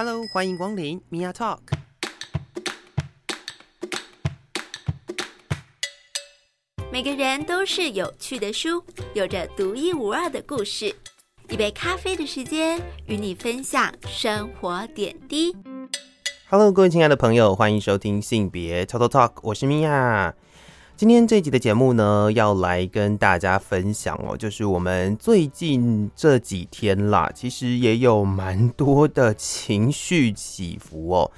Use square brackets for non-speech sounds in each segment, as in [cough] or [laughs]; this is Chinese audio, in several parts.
Hello，欢迎光临 Mia Talk。每个人都是有趣的书，有着独一无二的故事。一杯咖啡的时间，与你分享生活点滴。Hello，各位亲爱的朋友，欢迎收听性别 Total Talk，我是 Mia。今天这一集的节目呢，要来跟大家分享哦，就是我们最近这几天啦，其实也有蛮多的情绪起伏哦。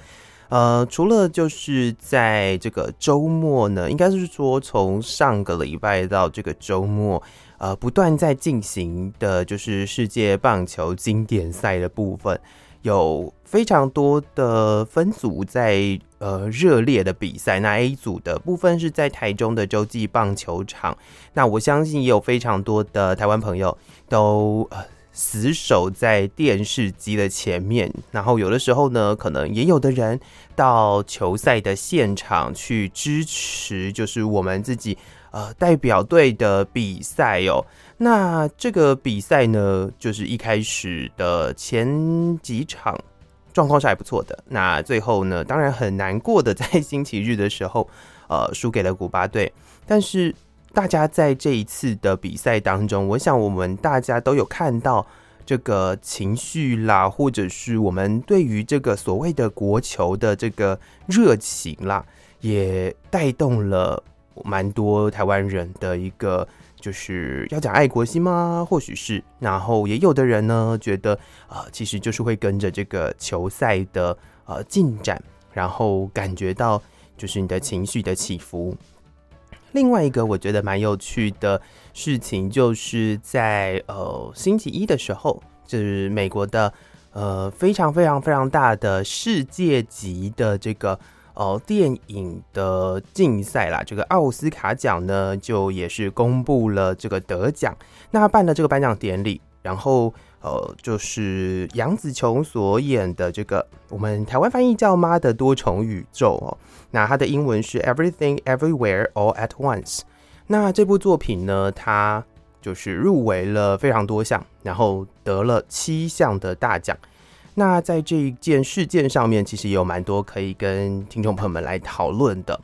呃，除了就是在这个周末呢，应该是说从上个礼拜到这个周末，呃，不断在进行的就是世界棒球经典赛的部分。有非常多的分组在呃热烈的比赛，那 A 组的部分是在台中的洲际棒球场，那我相信也有非常多的台湾朋友都呃死守在电视机的前面，然后有的时候呢，可能也有的人到球赛的现场去支持，就是我们自己呃代表队的比赛哦。那这个比赛呢，就是一开始的前几场状况是还不错的。那最后呢，当然很难过的，[laughs] 在星期日的时候，呃，输给了古巴队。但是大家在这一次的比赛当中，我想我们大家都有看到这个情绪啦，或者是我们对于这个所谓的国球的这个热情啦，也带动了蛮多台湾人的一个。就是要讲爱国心吗？或许是，然后也有的人呢觉得啊、呃，其实就是会跟着这个球赛的呃进展，然后感觉到就是你的情绪的起伏。另外一个我觉得蛮有趣的事情，就是在呃星期一的时候，就是美国的呃非常非常非常大的世界级的这个。哦，电影的竞赛啦，这个奥斯卡奖呢，就也是公布了这个得奖。那办了这个颁奖典礼，然后呃，就是杨紫琼所演的这个，我们台湾翻译叫《妈的多重宇宙》哦。那它的英文是 Everything Everywhere All at Once。那这部作品呢，它就是入围了非常多项，然后得了七项的大奖。那在这一件事件上面，其实也有蛮多可以跟听众朋友们来讨论的。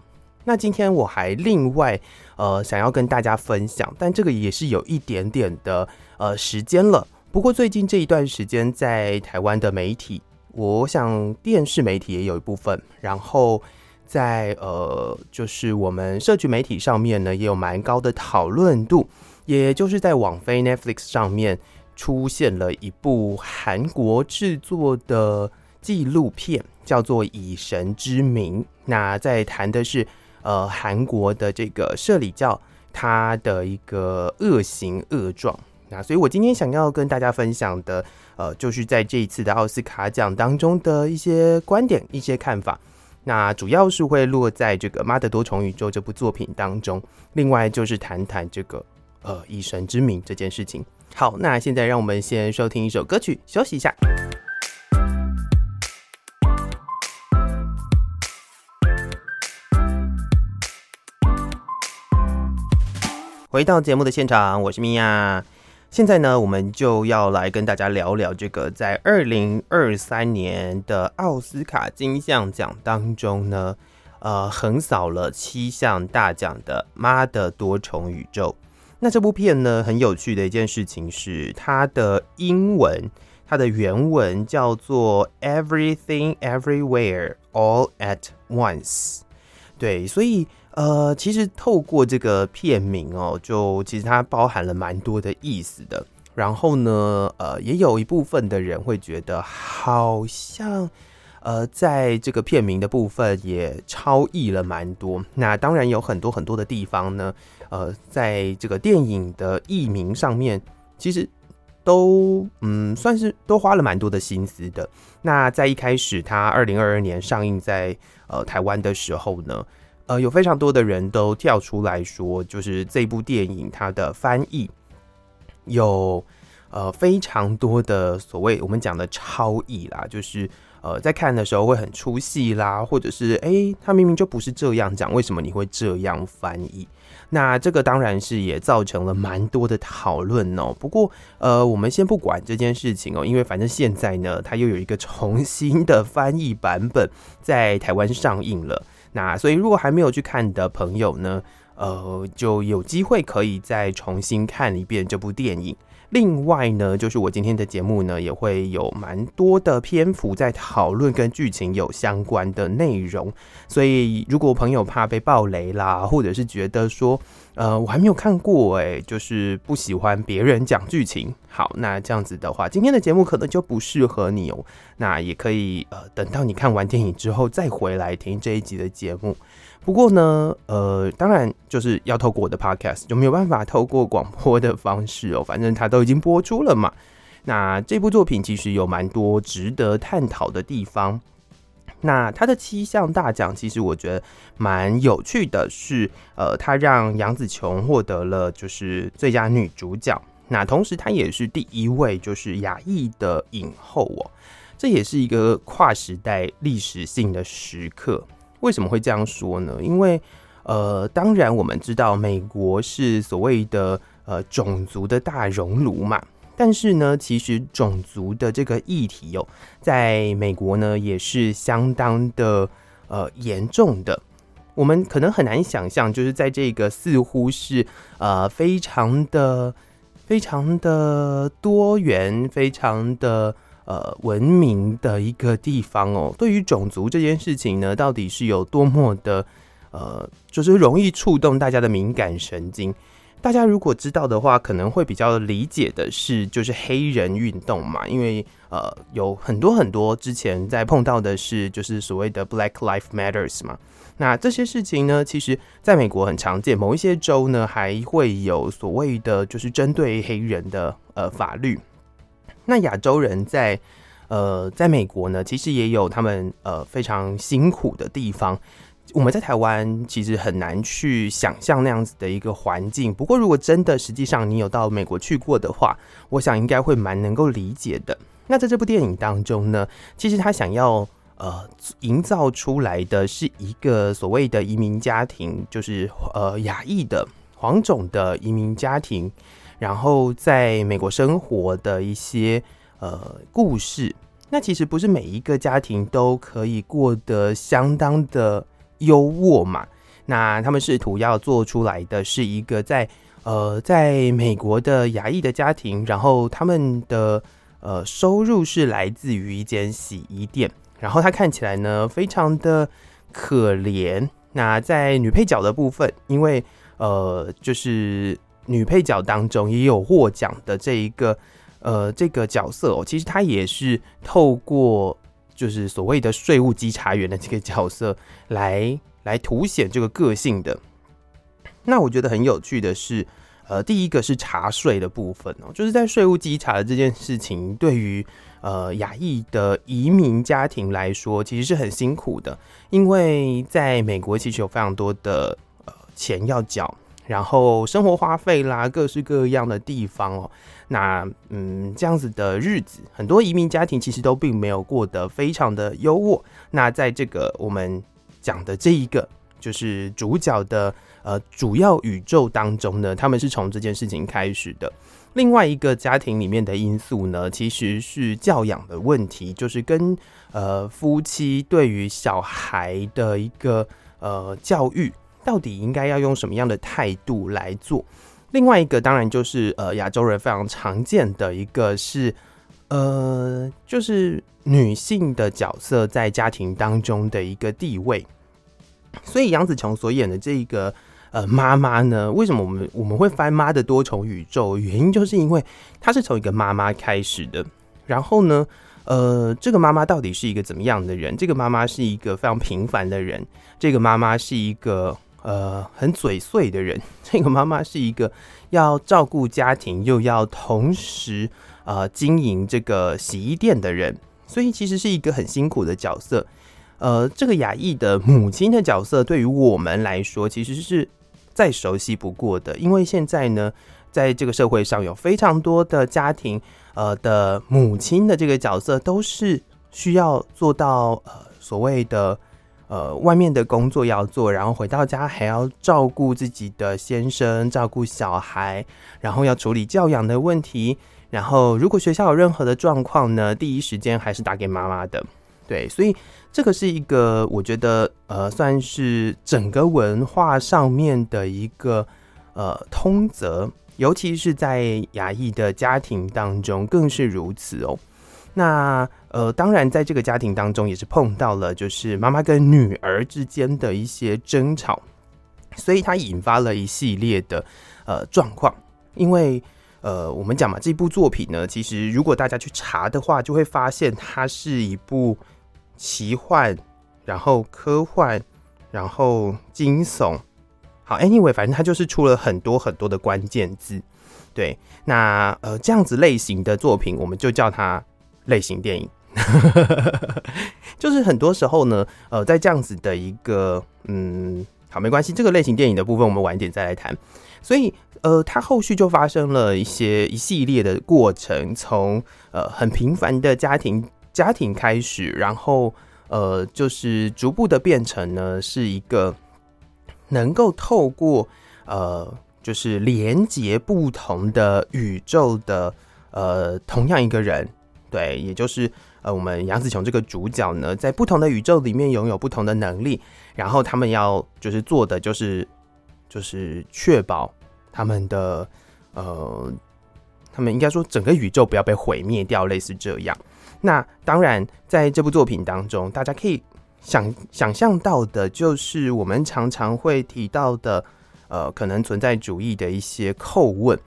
那今天我还另外呃想要跟大家分享，但这个也是有一点点的呃时间了。不过最近这一段时间，在台湾的媒体，我想电视媒体也有一部分，然后在呃就是我们社区媒体上面呢，也有蛮高的讨论度，也就是在网飞 Netflix 上面。出现了一部韩国制作的纪录片，叫做《以神之名》。那在谈的是，呃，韩国的这个社里教它的一个恶行恶状。那所以我今天想要跟大家分享的，呃，就是在这一次的奥斯卡奖当中的一些观点、一些看法。那主要是会落在这个《妈的多重宇宙》这部作品当中。另外就是谈谈这个，呃，《以神之名》这件事情。好，那现在让我们先收听一首歌曲，休息一下。回到节目的现场，我是米娅。现在呢，我们就要来跟大家聊聊这个在二零二三年的奥斯卡金像奖当中呢，呃，横扫了七项大奖的《妈的多重宇宙》。那这部片呢，很有趣的一件事情是，它的英文，它的原文叫做 Everything Everywhere All at Once。对，所以呃，其实透过这个片名哦，就其实它包含了蛮多的意思的。然后呢，呃，也有一部分的人会觉得，好像呃，在这个片名的部分也超译了蛮多。那当然有很多很多的地方呢。呃，在这个电影的译名上面，其实都嗯算是都花了蛮多的心思的。那在一开始，它二零二二年上映在呃台湾的时候呢，呃，有非常多的人都跳出来说，就是这部电影它的翻译有呃非常多的所谓我们讲的超译啦，就是呃在看的时候会很出戏啦，或者是哎、欸，他明明就不是这样讲，为什么你会这样翻译？那这个当然是也造成了蛮多的讨论哦。不过呃，我们先不管这件事情哦，因为反正现在呢，它又有一个重新的翻译版本在台湾上映了。那所以如果还没有去看的朋友呢，呃，就有机会可以再重新看一遍这部电影。另外呢，就是我今天的节目呢，也会有蛮多的篇幅在讨论跟剧情有相关的内容，所以如果朋友怕被爆雷啦，或者是觉得说，呃，我还没有看过，诶，就是不喜欢别人讲剧情，好，那这样子的话，今天的节目可能就不适合你哦。那也可以，呃，等到你看完电影之后再回来听这一集的节目。不过呢，呃，当然就是要透过我的 podcast，就没有办法透过广播的方式哦。反正它都已经播出了嘛。那这部作品其实有蛮多值得探讨的地方。那它的七项大奖，其实我觉得蛮有趣的是，呃，它让杨紫琼获得了就是最佳女主角。那同时，她也是第一位就是亚裔的影后哦。这也是一个跨时代历史性的时刻。为什么会这样说呢？因为，呃，当然我们知道美国是所谓的呃种族的大熔炉嘛，但是呢，其实种族的这个议题哦，在美国呢也是相当的呃严重的。我们可能很难想象，就是在这个似乎是呃非常的、非常的多元、非常的。呃，文明的一个地方哦。对于种族这件事情呢，到底是有多么的呃，就是容易触动大家的敏感神经。大家如果知道的话，可能会比较理解的是，就是黑人运动嘛。因为呃，有很多很多之前在碰到的是，就是所谓的 Black Life Matters 嘛。那这些事情呢，其实在美国很常见，某一些州呢还会有所谓的，就是针对黑人的呃法律。那亚洲人在呃，在美国呢，其实也有他们呃非常辛苦的地方。我们在台湾其实很难去想象那样子的一个环境。不过，如果真的实际上你有到美国去过的话，我想应该会蛮能够理解的。那在这部电影当中呢，其实他想要呃营造出来的是一个所谓的移民家庭，就是呃亚裔的黄种的移民家庭。然后在美国生活的一些呃故事，那其实不是每一个家庭都可以过得相当的优渥嘛。那他们试图要做出来的是一个在呃在美国的亚裔的家庭，然后他们的呃收入是来自于一间洗衣店，然后他看起来呢非常的可怜。那在女配角的部分，因为呃就是。女配角当中也有获奖的这一个呃这个角色哦，其实她也是透过就是所谓的税务稽查员的这个角色来来凸显这个个性的。那我觉得很有趣的是，呃，第一个是查税的部分哦，就是在税务稽查的这件事情，对于呃亚裔的移民家庭来说，其实是很辛苦的，因为在美国其实有非常多的呃钱要缴。然后生活花费啦，各式各样的地方哦，那嗯，这样子的日子，很多移民家庭其实都并没有过得非常的优渥。那在这个我们讲的这一个就是主角的呃主要宇宙当中呢，他们是从这件事情开始的。另外一个家庭里面的因素呢，其实是教养的问题，就是跟呃夫妻对于小孩的一个呃教育。到底应该要用什么样的态度来做？另外一个当然就是呃亚洲人非常常见的一个是呃就是女性的角色在家庭当中的一个地位。所以杨紫琼所演的这个呃妈妈呢，为什么我们我们会翻妈的多重宇宙？原因就是因为她是从一个妈妈开始的。然后呢，呃，这个妈妈到底是一个怎么样的人？这个妈妈是一个非常平凡的人。这个妈妈是一个。呃，很嘴碎的人，[laughs] 这个妈妈是一个要照顾家庭，又要同时呃经营这个洗衣店的人，所以其实是一个很辛苦的角色。呃，这个亚裔的母亲的角色，对于我们来说，其实是再熟悉不过的，因为现在呢，在这个社会上有非常多的家庭，呃的母亲的这个角色都是需要做到呃所谓的呃外面的工作要做，然后回到家还要照顾自己的先生，照顾小孩，然后要处理教养的问题，然后如果学校有任何的状况呢，第一时间还是打给妈妈的。对，所以这个是一个我觉得呃算是整个文化上面的一个呃通则。尤其是在亚裔的家庭当中，更是如此哦。那呃，当然，在这个家庭当中，也是碰到了就是妈妈跟女儿之间的一些争吵，所以它引发了一系列的呃状况。因为呃，我们讲嘛，这部作品呢，其实如果大家去查的话，就会发现它是一部奇幻，然后科幻，然后惊悚。好，Anyway，反正它就是出了很多很多的关键字，对，那呃这样子类型的作品，我们就叫它类型电影。[laughs] 就是很多时候呢，呃，在这样子的一个嗯，好，没关系，这个类型电影的部分我们晚一点再来谈。所以呃，它后续就发生了一些一系列的过程，从呃很平凡的家庭家庭开始，然后呃就是逐步的变成呢是一个。能够透过呃，就是连接不同的宇宙的呃，同样一个人，对，也就是呃，我们杨紫琼这个主角呢，在不同的宇宙里面拥有不同的能力，然后他们要就是做的就是就是确保他们的呃，他们应该说整个宇宙不要被毁灭掉，类似这样。那当然，在这部作品当中，大家可以。想想象到的，就是我们常常会提到的，呃，可能存在主义的一些叩问，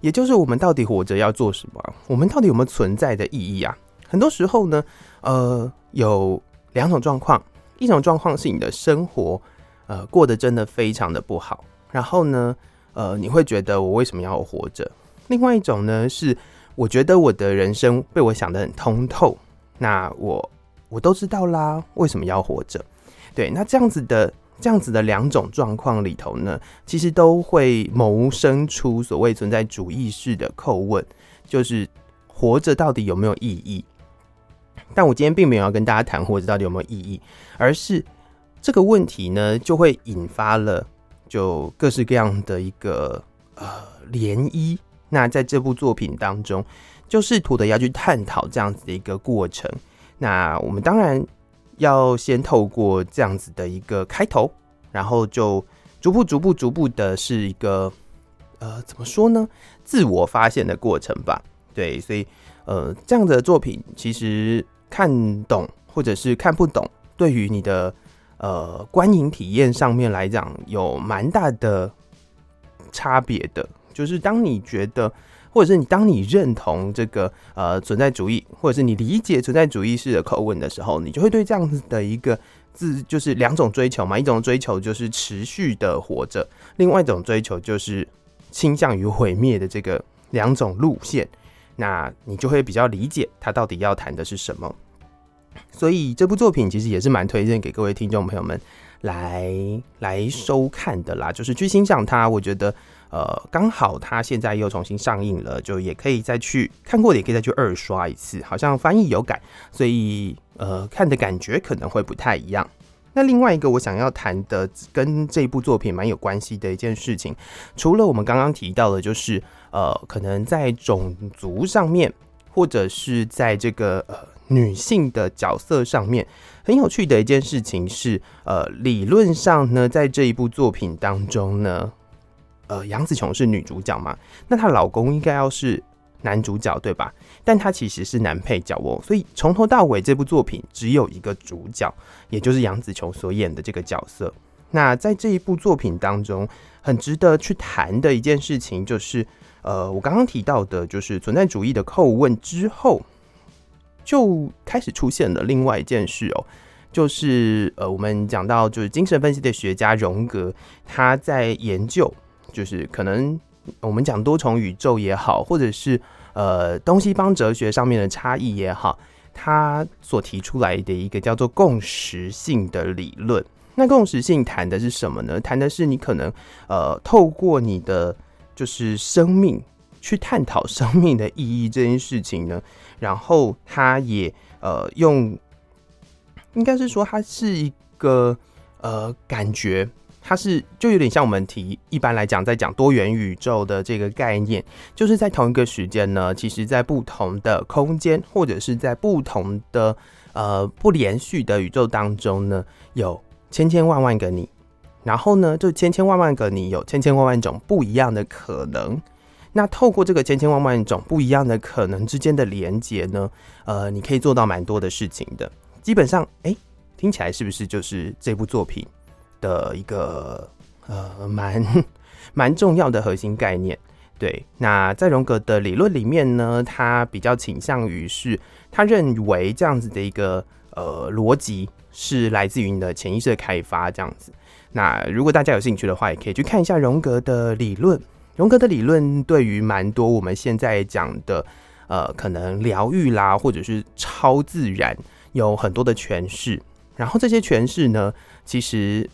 也就是我们到底活着要做什么？我们到底有没有存在的意义啊？很多时候呢，呃，有两种状况，一种状况是你的生活，呃，过得真的非常的不好，然后呢，呃，你会觉得我为什么要活着？另外一种呢，是我觉得我的人生被我想得很通透，那我。我都知道啦，为什么要活着？对，那这样子的这样子的两种状况里头呢，其实都会萌生出所谓存在主义式的叩问，就是活着到底有没有意义？但我今天并没有要跟大家谈活着到底有没有意义，而是这个问题呢，就会引发了就各式各样的一个呃涟漪。那在这部作品当中，就试图的要去探讨这样子的一个过程。那我们当然要先透过这样子的一个开头，然后就逐步、逐步、逐步的是一个呃，怎么说呢？自我发现的过程吧。对，所以呃，这样的作品其实看懂或者是看不懂，对于你的呃观影体验上面来讲，有蛮大的差别的。就是当你觉得。或者是你当你认同这个呃存在主义，或者是你理解存在主义式的叩问的时候，你就会对这样子的一个字，就是两种追求嘛，一种追求就是持续的活着，另外一种追求就是倾向于毁灭的这个两种路线，那你就会比较理解他到底要谈的是什么。所以这部作品其实也是蛮推荐给各位听众朋友们来来收看的啦，就是去欣赏它，我觉得。呃，刚好它现在又重新上映了，就也可以再去看过的，也可以再去二刷一次。好像翻译有改，所以呃，看的感觉可能会不太一样。那另外一个我想要谈的，跟这部作品蛮有关系的一件事情，除了我们刚刚提到的，就是呃，可能在种族上面，或者是在这个呃女性的角色上面，很有趣的一件事情是，呃，理论上呢，在这一部作品当中呢。呃，杨紫琼是女主角嘛？那她老公应该要是男主角对吧？但她其实是男配角哦，所以从头到尾这部作品只有一个主角，也就是杨紫琼所演的这个角色。那在这一部作品当中，很值得去谈的一件事情，就是呃，我刚刚提到的，就是存在主义的叩问之后，就开始出现了另外一件事哦，就是呃，我们讲到就是精神分析的学家荣格，他在研究。就是可能我们讲多重宇宙也好，或者是呃东西方哲学上面的差异也好，他所提出来的一个叫做共识性的理论。那共识性谈的是什么呢？谈的是你可能呃透过你的就是生命，去探讨生命的意义这件事情呢，然后他也呃用，应该是说它是一个呃感觉。它是就有点像我们提一般来讲，在讲多元宇宙的这个概念，就是在同一个时间呢，其实在不同的空间，或者是在不同的呃不连续的宇宙当中呢，有千千万万个你，然后呢，就千千万万个你有千千万万种不一样的可能。那透过这个千千万万种不一样的可能之间的连接呢，呃，你可以做到蛮多的事情的。基本上，哎，听起来是不是就是这部作品的一个呃蛮蛮重要的核心概念，对。那在荣格的理论里面呢，他比较倾向于是，他认为这样子的一个呃逻辑是来自于你的潜意识的开发这样子。那如果大家有兴趣的话，也可以去看一下荣格的理论。荣格的理论对于蛮多我们现在讲的呃可能疗愈啦，或者是超自然有很多的诠释。然后这些诠释呢，其实。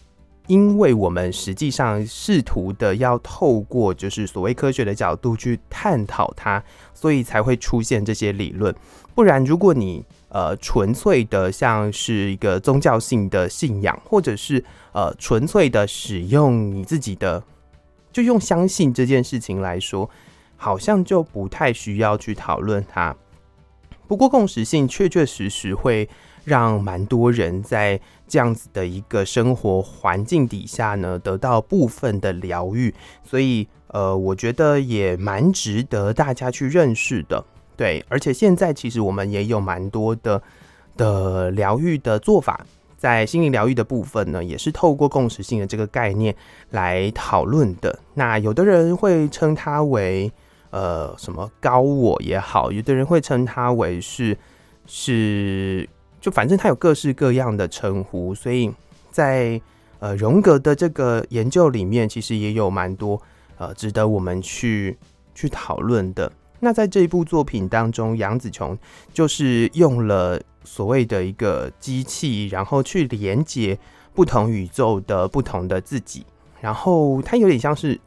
因为我们实际上试图的要透过就是所谓科学的角度去探讨它，所以才会出现这些理论。不然，如果你呃纯粹的像是一个宗教性的信仰，或者是呃纯粹的使用你自己的，就用相信这件事情来说，好像就不太需要去讨论它。不过，共识性确确实实会。让蛮多人在这样子的一个生活环境底下呢，得到部分的疗愈，所以呃，我觉得也蛮值得大家去认识的。对，而且现在其实我们也有蛮多的的疗愈的做法，在心灵疗愈的部分呢，也是透过共识性的这个概念来讨论的。那有的人会称它为呃什么高我也好，有的人会称它为是是。就反正他有各式各样的称呼，所以在呃荣格的这个研究里面，其实也有蛮多呃值得我们去去讨论的。那在这一部作品当中，杨紫琼就是用了所谓的一个机器，然后去连接不同宇宙的不同的自己，然后它有点像是，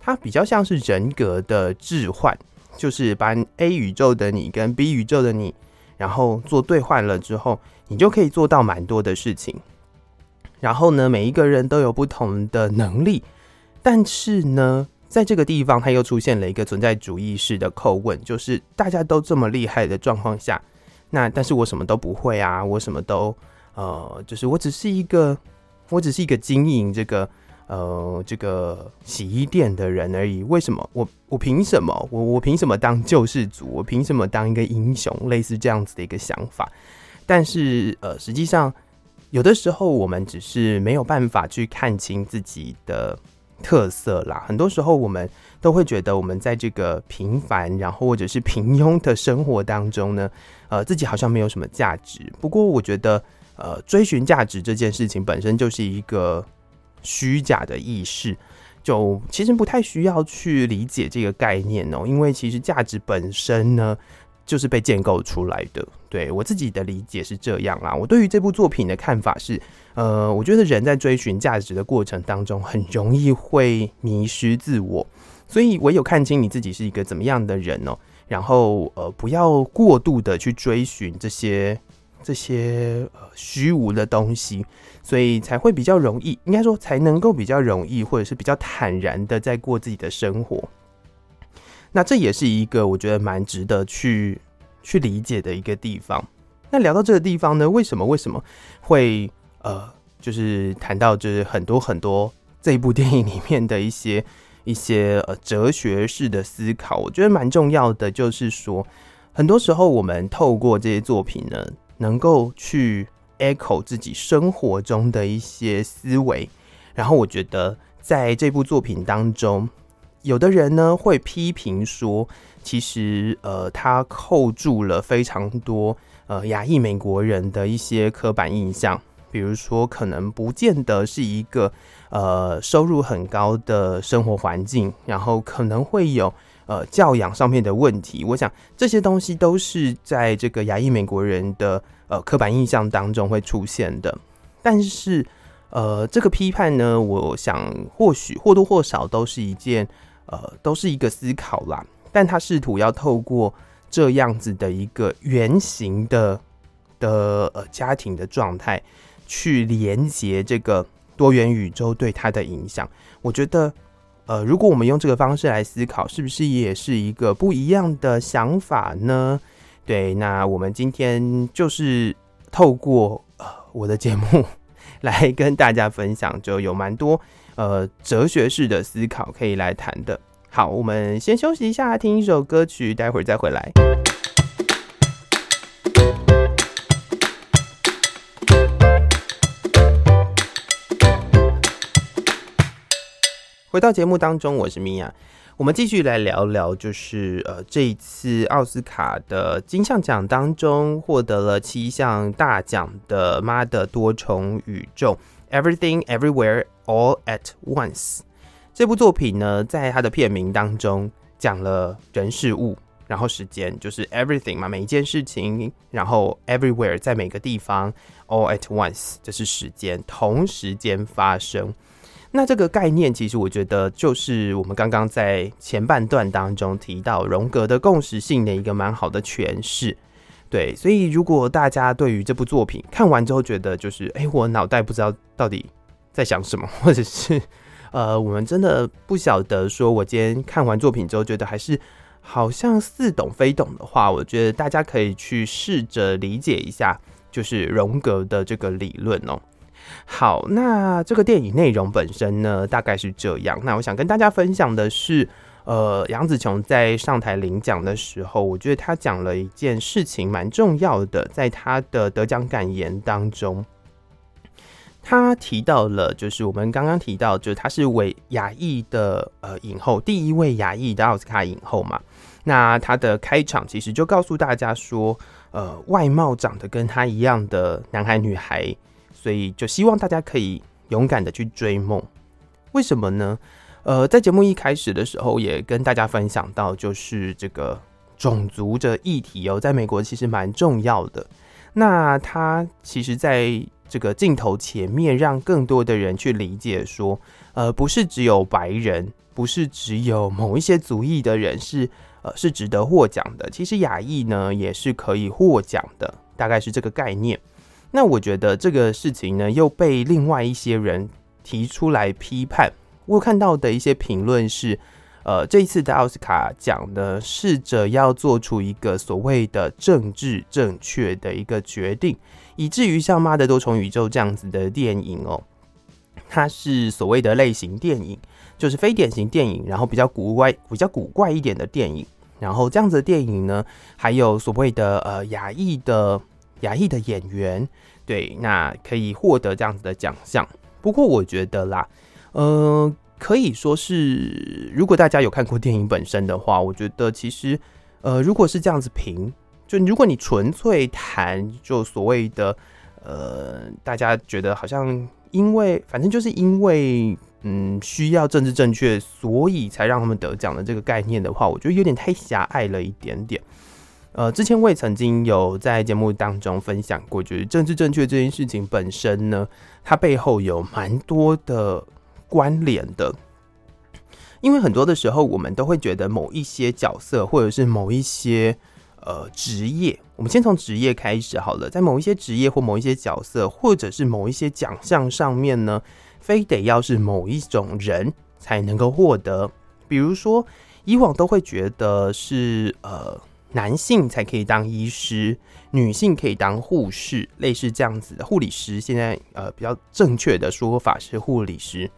它比较像是人格的置换，就是把 A 宇宙的你跟 B 宇宙的你。然后做兑换了之后，你就可以做到蛮多的事情。然后呢，每一个人都有不同的能力，但是呢，在这个地方，它又出现了一个存在主义式的叩问，就是大家都这么厉害的状况下，那但是我什么都不会啊，我什么都呃，就是我只是一个，我只是一个经营这个。呃，这个洗衣店的人而已。为什么我我凭什么我我凭什么当救世主？我凭什么当一个英雄？类似这样子的一个想法。但是呃，实际上有的时候我们只是没有办法去看清自己的特色啦。很多时候我们都会觉得我们在这个平凡，然后或者是平庸的生活当中呢，呃，自己好像没有什么价值。不过我觉得，呃，追寻价值这件事情本身就是一个。虚假的意识，就其实不太需要去理解这个概念哦，因为其实价值本身呢，就是被建构出来的。对，我自己的理解是这样啦。我对于这部作品的看法是，呃，我觉得人在追寻价值的过程当中，很容易会迷失自我，所以唯有看清你自己是一个怎么样的人哦，然后呃，不要过度的去追寻这些。这些虚无的东西，所以才会比较容易，应该说才能够比较容易，或者是比较坦然的在过自己的生活。那这也是一个我觉得蛮值得去去理解的一个地方。那聊到这个地方呢，为什么为什么会呃，就是谈到就是很多很多这一部电影里面的一些一些呃哲学式的思考，我觉得蛮重要的，就是说很多时候我们透过这些作品呢。能够去 echo 自己生活中的一些思维，然后我觉得在这部作品当中，有的人呢会批评说，其实呃，他扣住了非常多呃亚裔美国人的一些刻板印象，比如说可能不见得是一个呃收入很高的生活环境，然后可能会有。呃，教养上面的问题，我想这些东西都是在这个亚裔美国人的呃刻板印象当中会出现的。但是，呃，这个批判呢，我想或许或多或少都是一件呃，都是一个思考啦。但他试图要透过这样子的一个圆形的的呃家庭的状态，去连接这个多元宇宙对他的影响。我觉得，呃，如果我们用这个方式来思考，是不是也是一个不一样的想法呢？对，那我们今天就是透过呃我的节目 [laughs] 来跟大家分享，就有蛮多呃哲学式的思考可以来谈的。好，我们先休息一下，听一首歌曲，待会儿再回来。回到节目当中，我是米娅。我们继续来聊聊，就是呃，这一次奥斯卡的金像奖当中获得了七项大奖的《妈的多重宇宙》（Everything Everywhere All at Once） 这部作品呢，在它的片名当中讲了人事物，然后时间，就是 everything 嘛，每一件事情，然后 everywhere 在每个地方，all at once 这是时间，同时间发生。那这个概念，其实我觉得就是我们刚刚在前半段当中提到荣格的共识性的一个蛮好的诠释。对，所以如果大家对于这部作品看完之后觉得就是，哎，我脑袋不知道到底在想什么，[laughs] 或者是呃，我们真的不晓得说，我今天看完作品之后觉得还是好像似懂非懂的话，我觉得大家可以去试着理解一下，就是荣格的这个理论哦。好，那这个电影内容本身呢，大概是这样。那我想跟大家分享的是，呃，杨紫琼在上台领奖的时候，我觉得她讲了一件事情蛮重要的，在她的得奖感言当中，她提到了，就是我们刚刚提到，就是她是为亚裔的呃影后，第一位亚裔的奥斯卡影后嘛。那她的开场其实就告诉大家说，呃，外貌长得跟她一样的男孩女孩。所以就希望大家可以勇敢的去追梦，为什么呢？呃，在节目一开始的时候，也跟大家分享到，就是这个种族的议题哦，在美国其实蛮重要的。那他其实在这个镜头前面，让更多的人去理解说，呃，不是只有白人，不是只有某一些族裔的人是呃是值得获奖的，其实亚裔呢也是可以获奖的，大概是这个概念。那我觉得这个事情呢，又被另外一些人提出来批判。我看到的一些评论是，呃，这一次的奥斯卡奖呢，试着要做出一个所谓的政治正确的一个决定，以至于像《妈的多重宇宙》这样子的电影哦，它是所谓的类型电影，就是非典型电影，然后比较古怪、比较古怪一点的电影。然后这样子的电影呢，还有所谓的呃亚裔的。亚裔的演员，对，那可以获得这样子的奖项。不过我觉得啦，呃，可以说是，如果大家有看过电影本身的话，我觉得其实，呃，如果是这样子评，就如果你纯粹谈，就所谓的，呃，大家觉得好像因为，反正就是因为，嗯，需要政治正确，所以才让他们得奖的这个概念的话，我觉得有点太狭隘了一点点。呃，之前我也曾经有在节目当中分享过，就是政治正确这件事情本身呢，它背后有蛮多的关联的。因为很多的时候，我们都会觉得某一些角色，或者是某一些呃职业，我们先从职业开始好了，在某一些职业或某一些角色，或者是某一些奖项上面呢，非得要是某一种人才能够获得。比如说，以往都会觉得是呃。男性才可以当医师，女性可以当护士，类似这样子的护理师。现在呃比较正确的说法是护理师。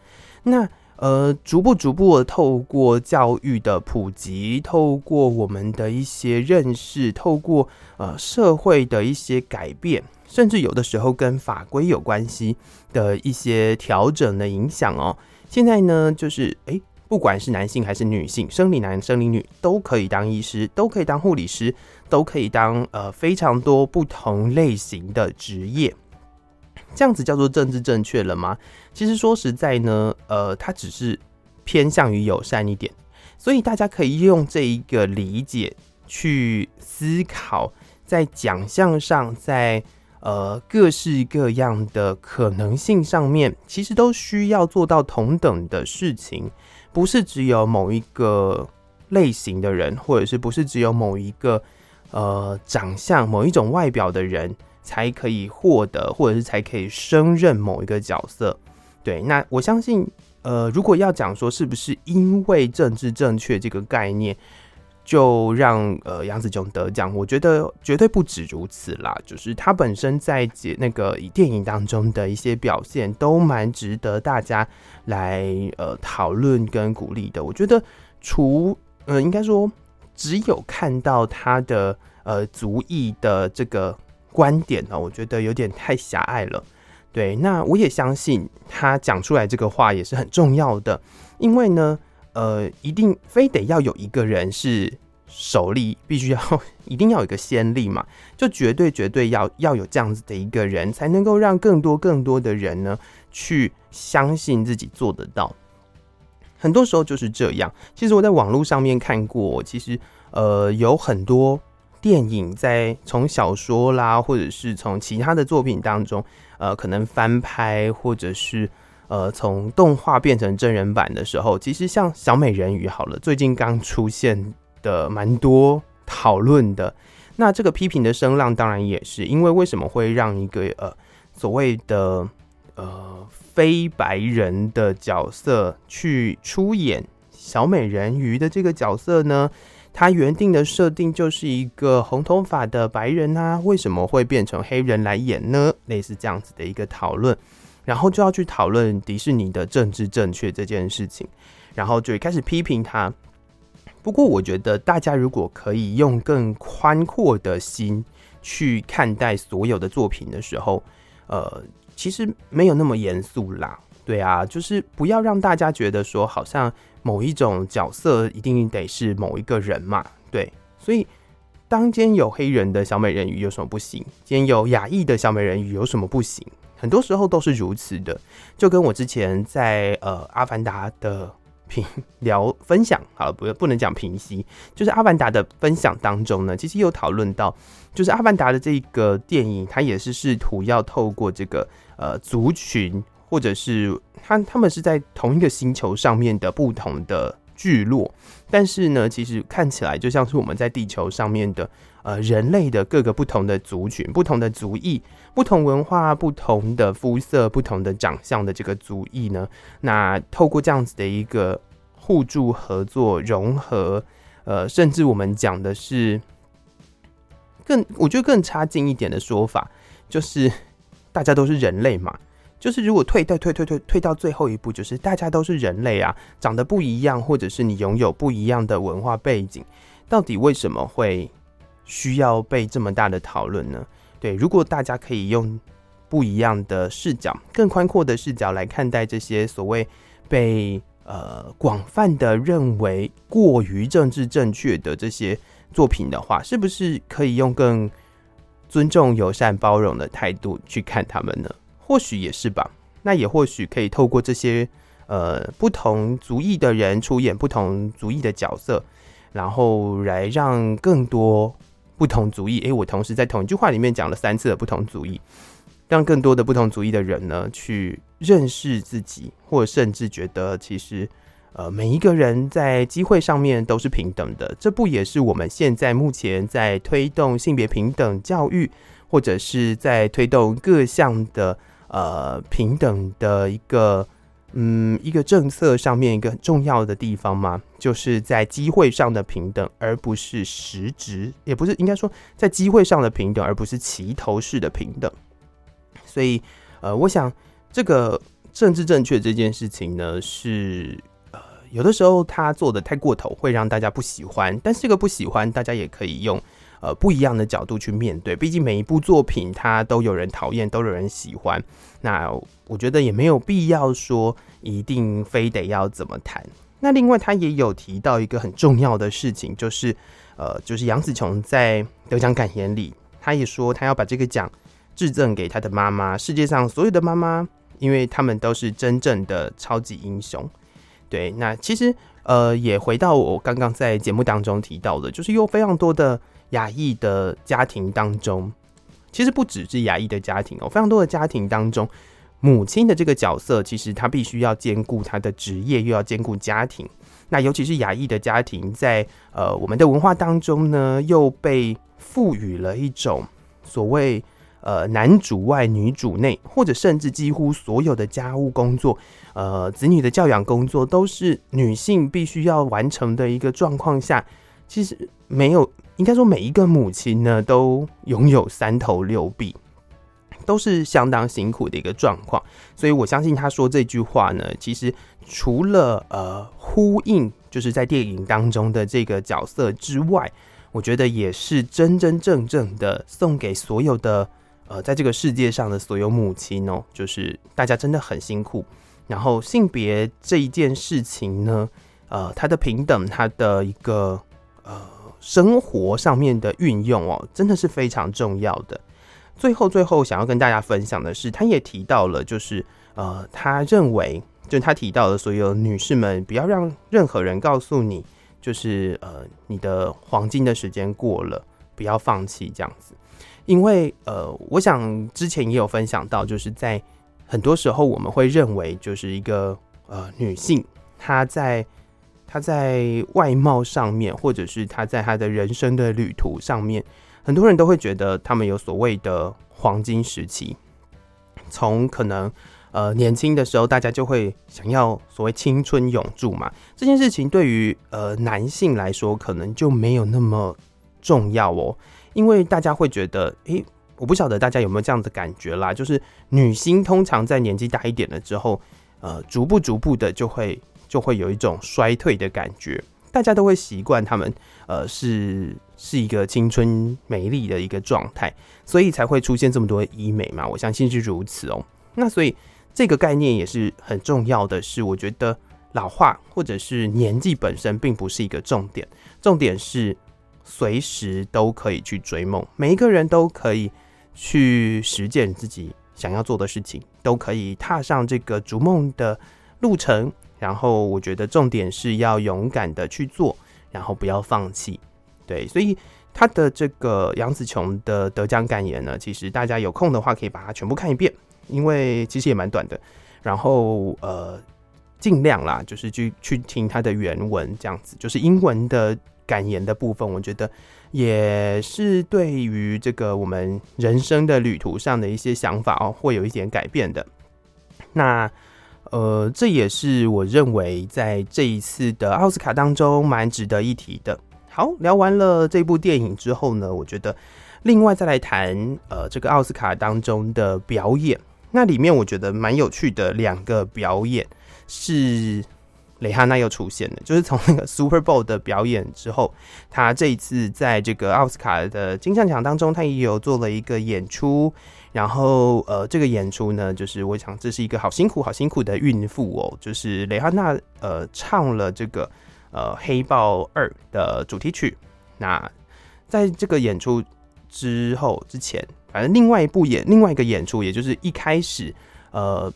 那呃逐步逐步的透过教育的普及，透过我们的一些认识，透过呃社会的一些改变，甚至有的时候跟法规有关系的一些调整的影响哦。现在呢就是诶。不管是男性还是女性，生理男、生理女都可以当医师，都可以当护理师，都可以当呃非常多不同类型的职业。这样子叫做政治正确了吗？其实说实在呢，呃，它只是偏向于友善一点，所以大家可以用这一个理解去思考，在奖项上，在呃各式各样的可能性上面，其实都需要做到同等的事情。不是只有某一个类型的人，或者是不是只有某一个呃长相、某一种外表的人才可以获得，或者是才可以升任某一个角色。对，那我相信，呃，如果要讲说是不是因为政治正确这个概念，就让呃杨紫琼得奖，我觉得绝对不止如此啦。就是他本身在解那个以电影当中的一些表现，都蛮值得大家来呃讨论跟鼓励的。我觉得除呃应该说只有看到他的呃族裔的这个观点呢，我觉得有点太狭隘了。对，那我也相信他讲出来这个话也是很重要的，因为呢。呃，一定非得要有一个人是首例，[laughs] 必须要 [laughs] 一定要有一个先例嘛，就绝对绝对要要有这样子的一个人，才能够让更多更多的人呢去相信自己做得到。很多时候就是这样。其实我在网络上面看过，其实呃有很多电影在从小说啦，或者是从其他的作品当中，呃，可能翻拍或者是。呃，从动画变成真人版的时候，其实像小美人鱼好了，最近刚出现的蛮多讨论的。那这个批评的声浪当然也是因为为什么会让一个呃所谓的呃非白人的角色去出演小美人鱼的这个角色呢？他原定的设定就是一个红头发的白人啊，为什么会变成黑人来演呢？类似这样子的一个讨论。然后就要去讨论迪士尼的政治正确这件事情，然后就开始批评他。不过，我觉得大家如果可以用更宽阔的心去看待所有的作品的时候，呃，其实没有那么严肃啦。对啊，就是不要让大家觉得说，好像某一种角色一定得是某一个人嘛。对，所以当今天有黑人的小美人鱼有什么不行？今天有亚裔的小美人鱼有什么不行？很多时候都是如此的，就跟我之前在呃《阿凡达》的评聊分享，好，不不能讲评析，就是《阿凡达》的分享当中呢，其实有讨论到，就是《阿凡达》的这个电影，它也是试图要透过这个呃族群，或者是他他们是在同一个星球上面的不同的聚落，但是呢，其实看起来就像是我们在地球上面的呃人类的各个不同的族群、不同的族裔。不同文化、不同的肤色、不同的长相的这个族裔呢，那透过这样子的一个互助合作、融合，呃，甚至我们讲的是更，我觉得更差劲一点的说法，就是大家都是人类嘛。就是如果退退退退退退到最后一步，就是大家都是人类啊，长得不一样，或者是你拥有不一样的文化背景，到底为什么会需要被这么大的讨论呢？对，如果大家可以用不一样的视角、更宽阔的视角来看待这些所谓被呃广泛的认为过于政治正确的这些作品的话，是不是可以用更尊重、友善、包容的态度去看他们呢？或许也是吧。那也或许可以透过这些呃不同族裔的人出演不同族裔的角色，然后来让更多。不同族裔，诶，我同时在同一句话里面讲了三次的不同族裔，让更多的不同族裔的人呢去认识自己，或甚至觉得其实，呃，每一个人在机会上面都是平等的。这不也是我们现在目前在推动性别平等教育，或者是在推动各项的呃平等的一个。嗯，一个政策上面一个很重要的地方嘛，就是在机会上的平等，而不是实质，也不是应该说在机会上的平等，而不是齐头式的平等。所以，呃，我想这个政治正确这件事情呢，是呃有的时候他做的太过头，会让大家不喜欢。但是这个不喜欢，大家也可以用。呃，不一样的角度去面对，毕竟每一部作品它都有人讨厌，都有人喜欢。那我觉得也没有必要说一定非得要怎么谈。那另外他也有提到一个很重要的事情，就是呃，就是杨紫琼在得奖感言里，他也说他要把这个奖致赠给他的妈妈，世界上所有的妈妈，因为他们都是真正的超级英雄。对，那其实呃，也回到我刚刚在节目当中提到的，就是有非常多的。亚裔的家庭当中，其实不只是亚裔的家庭哦，非常多的家庭当中，母亲的这个角色，其实她必须要兼顾她的职业，又要兼顾家庭。那尤其是亚裔的家庭在，在呃我们的文化当中呢，又被赋予了一种所谓呃男主外女主内，或者甚至几乎所有的家务工作，呃子女的教养工作都是女性必须要完成的一个状况下，其实没有，应该说每一个母亲呢都拥有三头六臂。都是相当辛苦的一个状况，所以我相信他说这句话呢，其实除了呃呼应就是在电影当中的这个角色之外，我觉得也是真真正正的送给所有的呃在这个世界上的所有母亲哦，就是大家真的很辛苦。然后性别这一件事情呢，呃，它的平等，它的一个呃生活上面的运用哦，真的是非常重要的。最后，最后想要跟大家分享的是，他也提到了，就是呃，他认为，就他提到的所有女士们，不要让任何人告诉你，就是呃，你的黄金的时间过了，不要放弃这样子。因为呃，我想之前也有分享到，就是在很多时候我们会认为，就是一个呃女性，她在他在外貌上面，或者是他在他的人生的旅途上面。很多人都会觉得他们有所谓的黄金时期，从可能呃年轻的时候，大家就会想要所谓青春永驻嘛。这件事情对于呃男性来说，可能就没有那么重要哦，因为大家会觉得，诶，我不晓得大家有没有这样的感觉啦，就是女性通常在年纪大一点了之后，呃，逐步逐步的就会就会有一种衰退的感觉。大家都会习惯他们，呃，是是一个青春美丽的一个状态，所以才会出现这么多医美嘛。我相信是如此哦。那所以这个概念也是很重要的是，我觉得老化或者是年纪本身并不是一个重点，重点是随时都可以去追梦，每一个人都可以去实践自己想要做的事情，都可以踏上这个逐梦的路程。然后我觉得重点是要勇敢的去做，然后不要放弃。对，所以他的这个杨紫琼的得奖感言呢，其实大家有空的话可以把它全部看一遍，因为其实也蛮短的。然后呃，尽量啦，就是去去听他的原文，这样子就是英文的感言的部分，我觉得也是对于这个我们人生的旅途上的一些想法哦，会有一点改变的。那。呃，这也是我认为在这一次的奥斯卡当中蛮值得一提的。好，聊完了这部电影之后呢，我觉得另外再来谈呃这个奥斯卡当中的表演，那里面我觉得蛮有趣的两个表演是。蕾哈娜又出现了，就是从那个 [laughs] Super Bowl 的表演之后，她这一次在这个奥斯卡的金像奖当中，她也有做了一个演出。然后，呃，这个演出呢，就是我想这是一个好辛苦、好辛苦的孕妇哦。就是蕾哈娜呃唱了这个呃《黑豹二》的主题曲。那在这个演出之后之前，反正另外一部演另外一个演出，也就是一开始呃。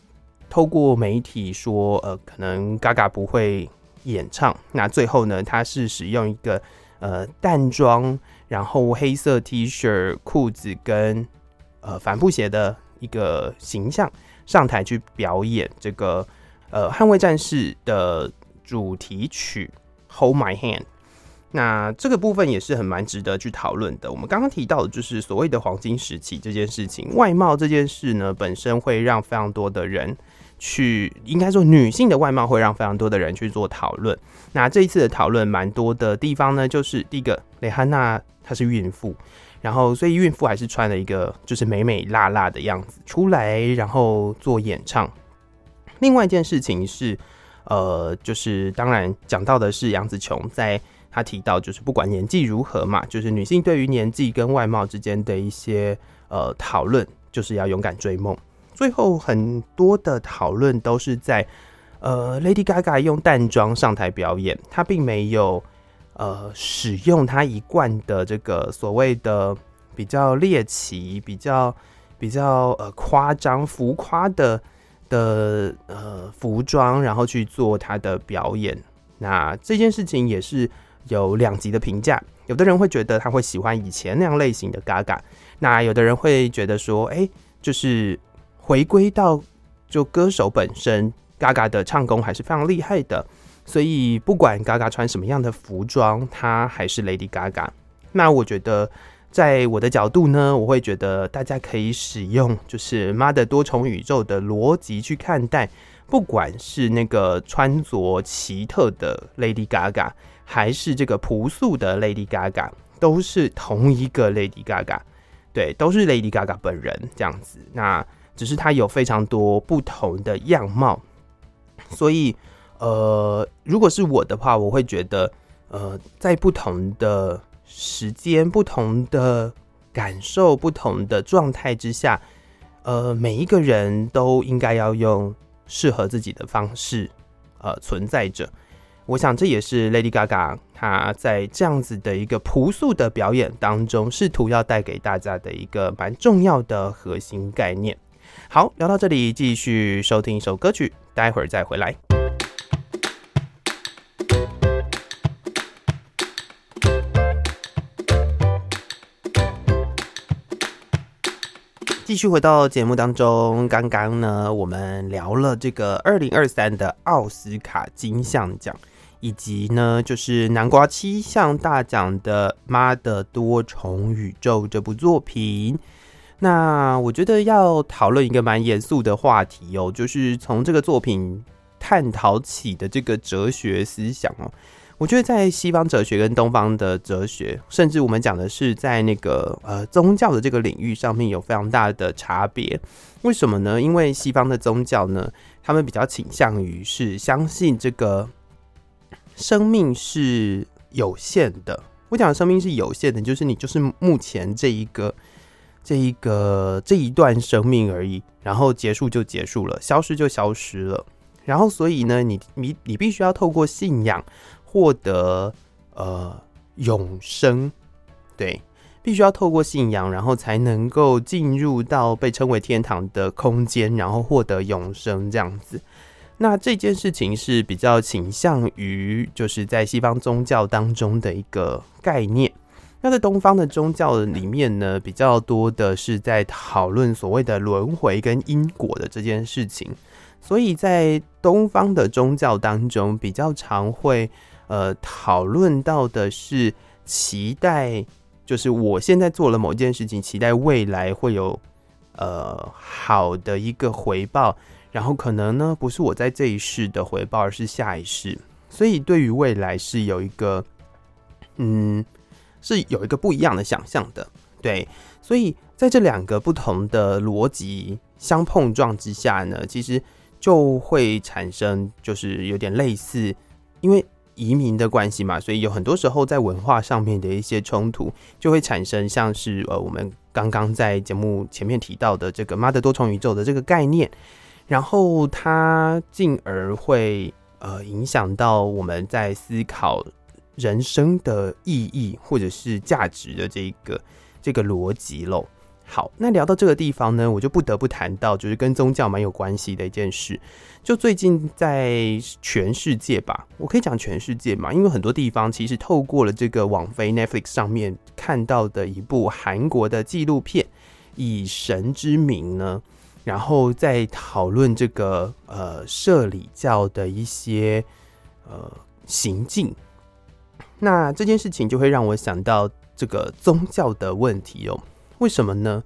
透过媒体说，呃，可能 Gaga 不会演唱。那最后呢，他是使用一个呃淡妆，然后黑色 T 恤、裤子跟呃帆布鞋的一个形象上台去表演这个呃捍卫战士的主题曲《Hold My Hand》。那这个部分也是很蛮值得去讨论的。我们刚刚提到的就是所谓的黄金时期这件事情，外貌这件事呢，本身会让非常多的人。去应该说，女性的外貌会让非常多的人去做讨论。那这一次的讨论蛮多的地方呢，就是第一个，蕾哈娜她是孕妇，然后所以孕妇还是穿了一个就是美美辣辣的样子出来，然后做演唱。另外一件事情是，呃，就是当然讲到的是杨紫琼，在她提到就是不管年纪如何嘛，就是女性对于年纪跟外貌之间的一些呃讨论，就是要勇敢追梦。最后很多的讨论都是在，呃，Lady Gaga 用淡妆上台表演，她并没有呃使用他一贯的这个所谓的比较猎奇、比较比较呃夸张、浮夸的的呃服装，然后去做他的表演。那这件事情也是有两极的评价，有的人会觉得他会喜欢以前那样类型的 Gaga，那有的人会觉得说，哎，就是。回归到就歌手本身，Gaga 的唱功还是非常厉害的。所以不管 Gaga 穿什么样的服装，她还是 Lady Gaga。那我觉得，在我的角度呢，我会觉得大家可以使用就是妈的多重宇宙的逻辑去看待，不管是那个穿着奇特的 Lady Gaga，还是这个朴素的 Lady Gaga，都是同一个 Lady Gaga，对，都是 Lady Gaga 本人这样子。那只是她有非常多不同的样貌，所以。呃，如果是我的话，我会觉得，呃，在不同的时间、不同的感受、不同的状态之下，呃，每一个人都应该要用适合自己的方式，呃，存在着。我想这也是 Lady Gaga 她在这样子的一个朴素的表演当中，试图要带给大家的一个蛮重要的核心概念。好，聊到这里，继续收听一首歌曲，待会儿再回来。继续回到节目当中，刚刚呢，我们聊了这个二零二三的奥斯卡金像奖，以及呢，就是南瓜七项大奖的《妈的多重宇宙》这部作品。那我觉得要讨论一个蛮严肃的话题哦，就是从这个作品探讨起的这个哲学思想哦。我觉得在西方哲学跟东方的哲学，甚至我们讲的是在那个呃宗教的这个领域上面有非常大的差别。为什么呢？因为西方的宗教呢，他们比较倾向于是相信这个生命是有限的。我讲的生命是有限的，就是你就是目前这一个这一个这一段生命而已，然后结束就结束了，消失就消失了。然后所以呢，你你你必须要透过信仰。获得呃永生，对，必须要透过信仰，然后才能够进入到被称为天堂的空间，然后获得永生这样子。那这件事情是比较倾向于就是在西方宗教当中的一个概念。那在东方的宗教里面呢，比较多的是在讨论所谓的轮回跟因果的这件事情。所以在东方的宗教当中，比较常会。呃，讨论到的是期待，就是我现在做了某件事情，期待未来会有呃好的一个回报，然后可能呢不是我在这一世的回报，而是下一世，所以对于未来是有一个嗯是有一个不一样的想象的，对，所以在这两个不同的逻辑相碰撞之下呢，其实就会产生就是有点类似，因为。移民的关系嘛，所以有很多时候在文化上面的一些冲突，就会产生像是呃我们刚刚在节目前面提到的这个妈的多重宇宙的这个概念，然后它进而会呃影响到我们在思考人生的意义或者是价值的这个这个逻辑喽。好，那聊到这个地方呢，我就不得不谈到，就是跟宗教蛮有关系的一件事。就最近在全世界吧，我可以讲全世界嘛，因为很多地方其实透过了这个网飞 Netflix 上面看到的一部韩国的纪录片《以神之名》呢，然后在讨论这个呃社里教的一些呃行径。那这件事情就会让我想到这个宗教的问题哦。为什么呢？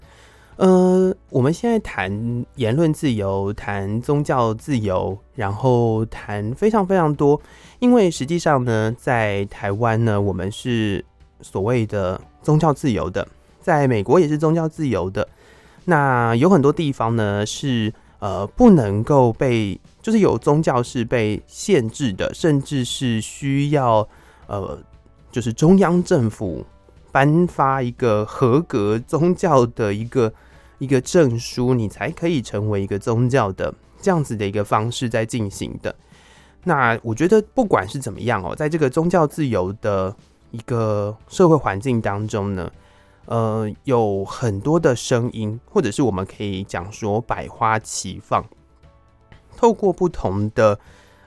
呃，我们现在谈言论自由，谈宗教自由，然后谈非常非常多。因为实际上呢，在台湾呢，我们是所谓的宗教自由的，在美国也是宗教自由的。那有很多地方呢，是呃不能够被，就是有宗教是被限制的，甚至是需要呃，就是中央政府。颁发一个合格宗教的一个一个证书，你才可以成为一个宗教的这样子的一个方式在进行的。那我觉得不管是怎么样哦，在这个宗教自由的一个社会环境当中呢，呃，有很多的声音，或者是我们可以讲说百花齐放，透过不同的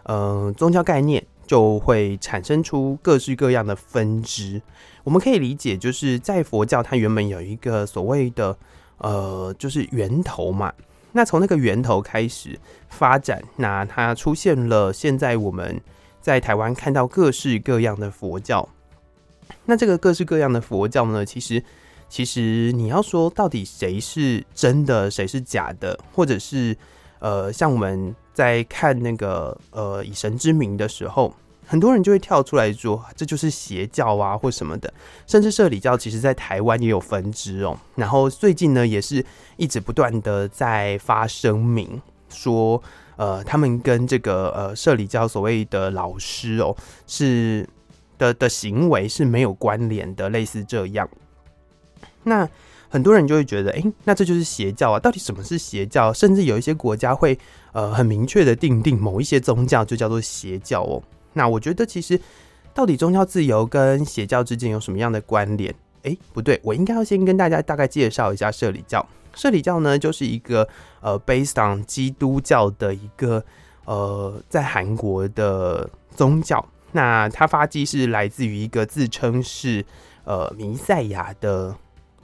呃宗教概念。就会产生出各式各样的分支。我们可以理解，就是在佛教，它原本有一个所谓的呃，就是源头嘛。那从那个源头开始发展，那它出现了现在我们在台湾看到各式各样的佛教。那这个各式各样的佛教呢，其实其实你要说到底谁是真的，谁是假的，或者是呃，像我们在看那个呃以神之名的时候，很多人就会跳出来说这就是邪教啊，或什么的。甚至社里教其实在台湾也有分支哦。然后最近呢，也是一直不断的在发声明说，呃，他们跟这个呃社里教所谓的老师哦是。的的行为是没有关联的，类似这样。那很多人就会觉得，哎、那这就是邪教啊？到底什么是邪教？甚至有一些国家会呃很明确的定定某一些宗教就叫做邪教哦。那我觉得其实到底宗教自由跟邪教之间有什么样的关联？哎、不对，我应该要先跟大家大概介绍一下社里教。社里教呢，就是一个呃 based on 基督教的一个呃在韩国的宗教。那他发迹是来自于一个自称是呃弥赛亚的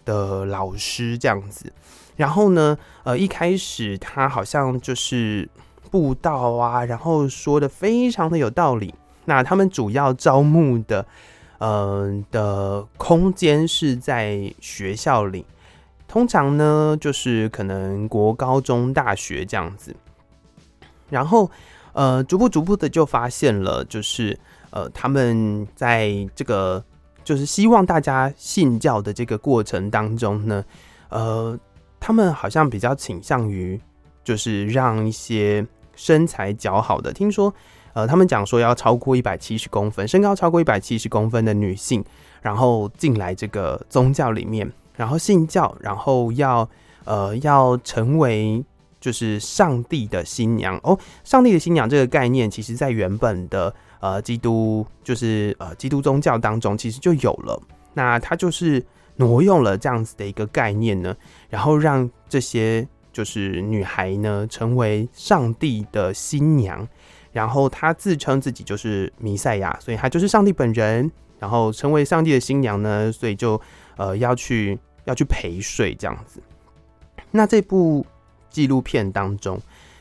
的老师这样子，然后呢，呃一开始他好像就是布道啊，然后说的非常的有道理。那他们主要招募的呃的空间是在学校里，通常呢就是可能国高中大学这样子，然后呃逐步逐步的就发现了就是。呃，他们在这个就是希望大家信教的这个过程当中呢，呃，他们好像比较倾向于就是让一些身材较好的，听说，呃，他们讲说要超过一百七十公分，身高超过一百七十公分的女性，然后进来这个宗教里面，然后信教，然后要呃要成为就是上帝的新娘哦，上帝的新娘这个概念，其实在原本的。呃，基督就是呃，基督宗教当中其实就有了，那他就是挪用了这样子的一个概念呢，然后让这些就是女孩呢成为上帝的新娘，然后她自称自己就是弥赛亚，所以她就是上帝本人，然后成为上帝的新娘呢，所以就呃要去要去陪睡这样子。那这部纪录片当中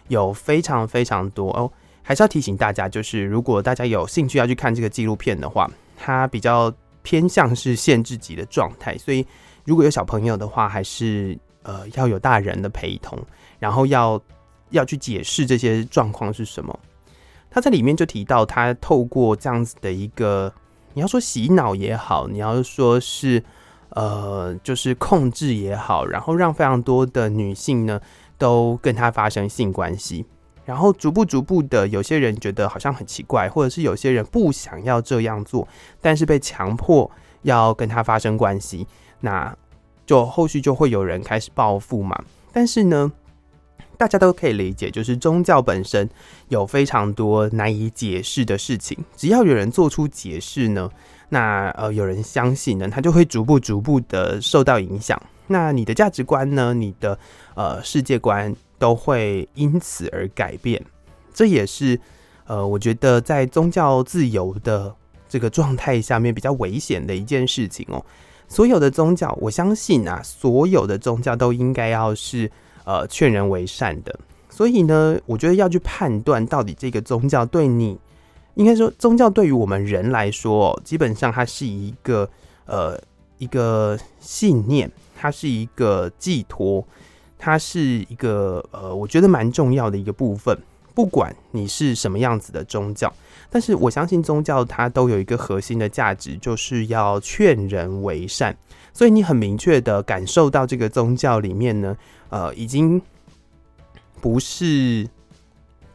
有非常非常多哦。还是要提醒大家，就是如果大家有兴趣要去看这个纪录片的话，它比较偏向是限制级的状态，所以如果有小朋友的话，还是呃要有大人的陪同，然后要要去解释这些状况是什么。他在里面就提到，他透过这样子的一个，你要说洗脑也好，你要说是呃就是控制也好，然后让非常多的女性呢都跟他发生性关系。然后逐步逐步的，有些人觉得好像很奇怪，或者是有些人不想要这样做，但是被强迫要跟他发生关系，那就后续就会有人开始报复嘛。但是呢，大家都可以理解，就是宗教本身有非常多难以解释的事情，只要有人做出解释呢，那呃有人相信呢，他就会逐步逐步的受到影响。那你的价值观呢，你的呃世界观。都会因此而改变，这也是呃，我觉得在宗教自由的这个状态下面比较危险的一件事情哦。所有的宗教，我相信啊，所有的宗教都应该要是呃劝人为善的。所以呢，我觉得要去判断到底这个宗教对你，应该说宗教对于我们人来说，基本上它是一个呃一个信念，它是一个寄托。它是一个呃，我觉得蛮重要的一个部分。不管你是什么样子的宗教，但是我相信宗教它都有一个核心的价值，就是要劝人为善。所以你很明确的感受到这个宗教里面呢，呃，已经不是。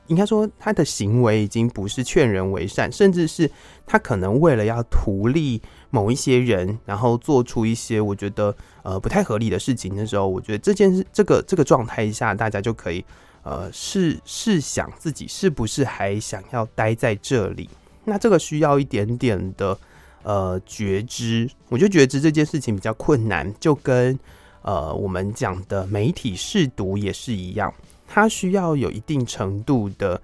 应该说，他的行为已经不是劝人为善，甚至是他可能为了要图利某一些人，然后做出一些我觉得呃不太合理的事情的时候，我觉得这件事，这个这个状态下，大家就可以呃试试想自己是不是还想要待在这里。那这个需要一点点的呃觉知，我觉得觉知这件事情比较困难，就跟呃我们讲的媒体试读也是一样。它需要有一定程度的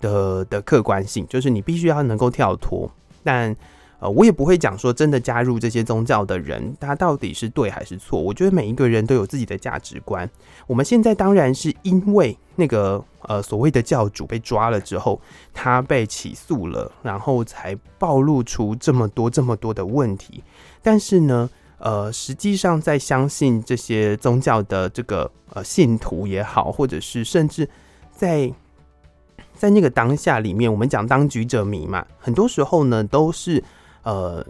的的客观性，就是你必须要能够跳脱。但呃，我也不会讲说真的加入这些宗教的人，他到底是对还是错？我觉得每一个人都有自己的价值观。我们现在当然是因为那个呃所谓的教主被抓了之后，他被起诉了，然后才暴露出这么多这么多的问题。但是呢，呃，实际上在相信这些宗教的这个呃信徒也好，或者是甚至在。在那个当下里面，我们讲当局者迷嘛，很多时候呢都是呃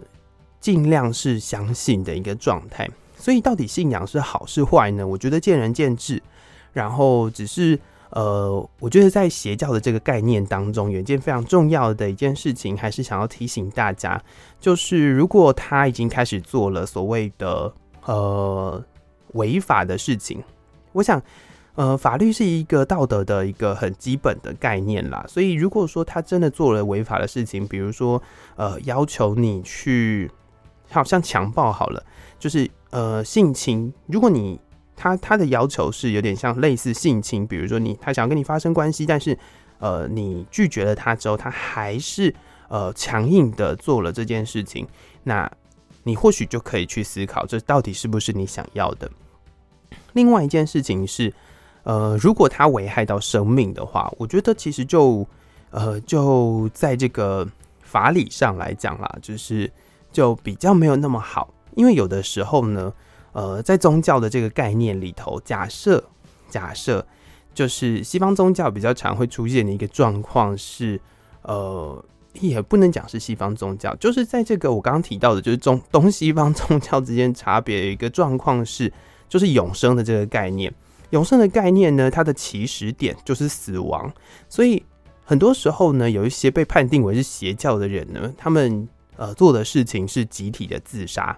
尽量是相信的一个状态。所以到底信仰是好是坏呢？我觉得见仁见智。然后只是呃，我觉得在邪教的这个概念当中，有一件非常重要的一件事情，还是想要提醒大家，就是如果他已经开始做了所谓的呃违法的事情，我想。呃，法律是一个道德的一个很基本的概念啦，所以如果说他真的做了违法的事情，比如说呃要求你去，好像强暴好了，就是呃性侵，如果你他他的要求是有点像类似性侵，比如说你他想要跟你发生关系，但是呃你拒绝了他之后，他还是呃强硬的做了这件事情，那你或许就可以去思考，这到底是不是你想要的。另外一件事情是。呃，如果它危害到生命的话，我觉得其实就呃，就在这个法理上来讲啦，就是就比较没有那么好，因为有的时候呢，呃，在宗教的这个概念里头，假设假设就是西方宗教比较常会出现的一个状况是，呃，也不能讲是西方宗教，就是在这个我刚刚提到的，就是中东西方宗教之间差别一个状况是，就是永生的这个概念。永生的概念呢，它的起始点就是死亡，所以很多时候呢，有一些被判定为是邪教的人呢，他们呃做的事情是集体的自杀，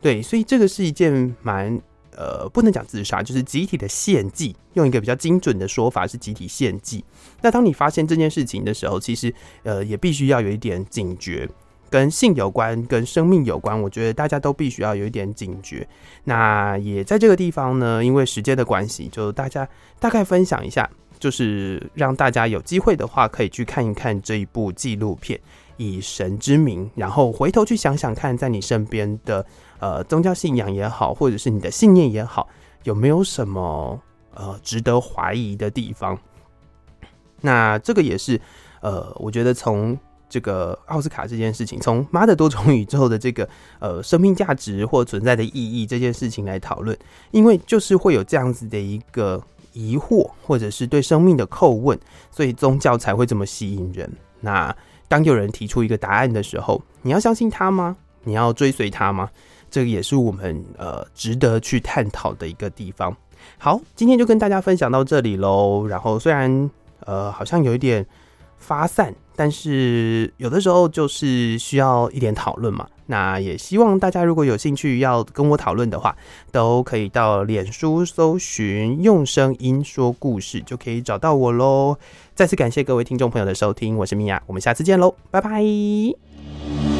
对，所以这个是一件蛮呃不能讲自杀，就是集体的献祭，用一个比较精准的说法是集体献祭。那当你发现这件事情的时候，其实呃也必须要有一点警觉。跟性有关，跟生命有关，我觉得大家都必须要有一点警觉。那也在这个地方呢，因为时间的关系，就大家大概分享一下，就是让大家有机会的话，可以去看一看这一部纪录片《以神之名》，然后回头去想想看，在你身边的呃宗教信仰也好，或者是你的信念也好，有没有什么呃值得怀疑的地方？那这个也是呃，我觉得从。这个奥斯卡这件事情，从《妈的多重宇宙》的这个呃生命价值或存在的意义这件事情来讨论，因为就是会有这样子的一个疑惑，或者是对生命的叩问，所以宗教才会这么吸引人。那当有人提出一个答案的时候，你要相信他吗？你要追随他吗？这个也是我们呃值得去探讨的一个地方。好，今天就跟大家分享到这里喽。然后虽然呃好像有一点。发散，但是有的时候就是需要一点讨论嘛。那也希望大家如果有兴趣要跟我讨论的话，都可以到脸书搜寻“用声音说故事”，就可以找到我喽。再次感谢各位听众朋友的收听，我是米娅，我们下次见喽，拜拜。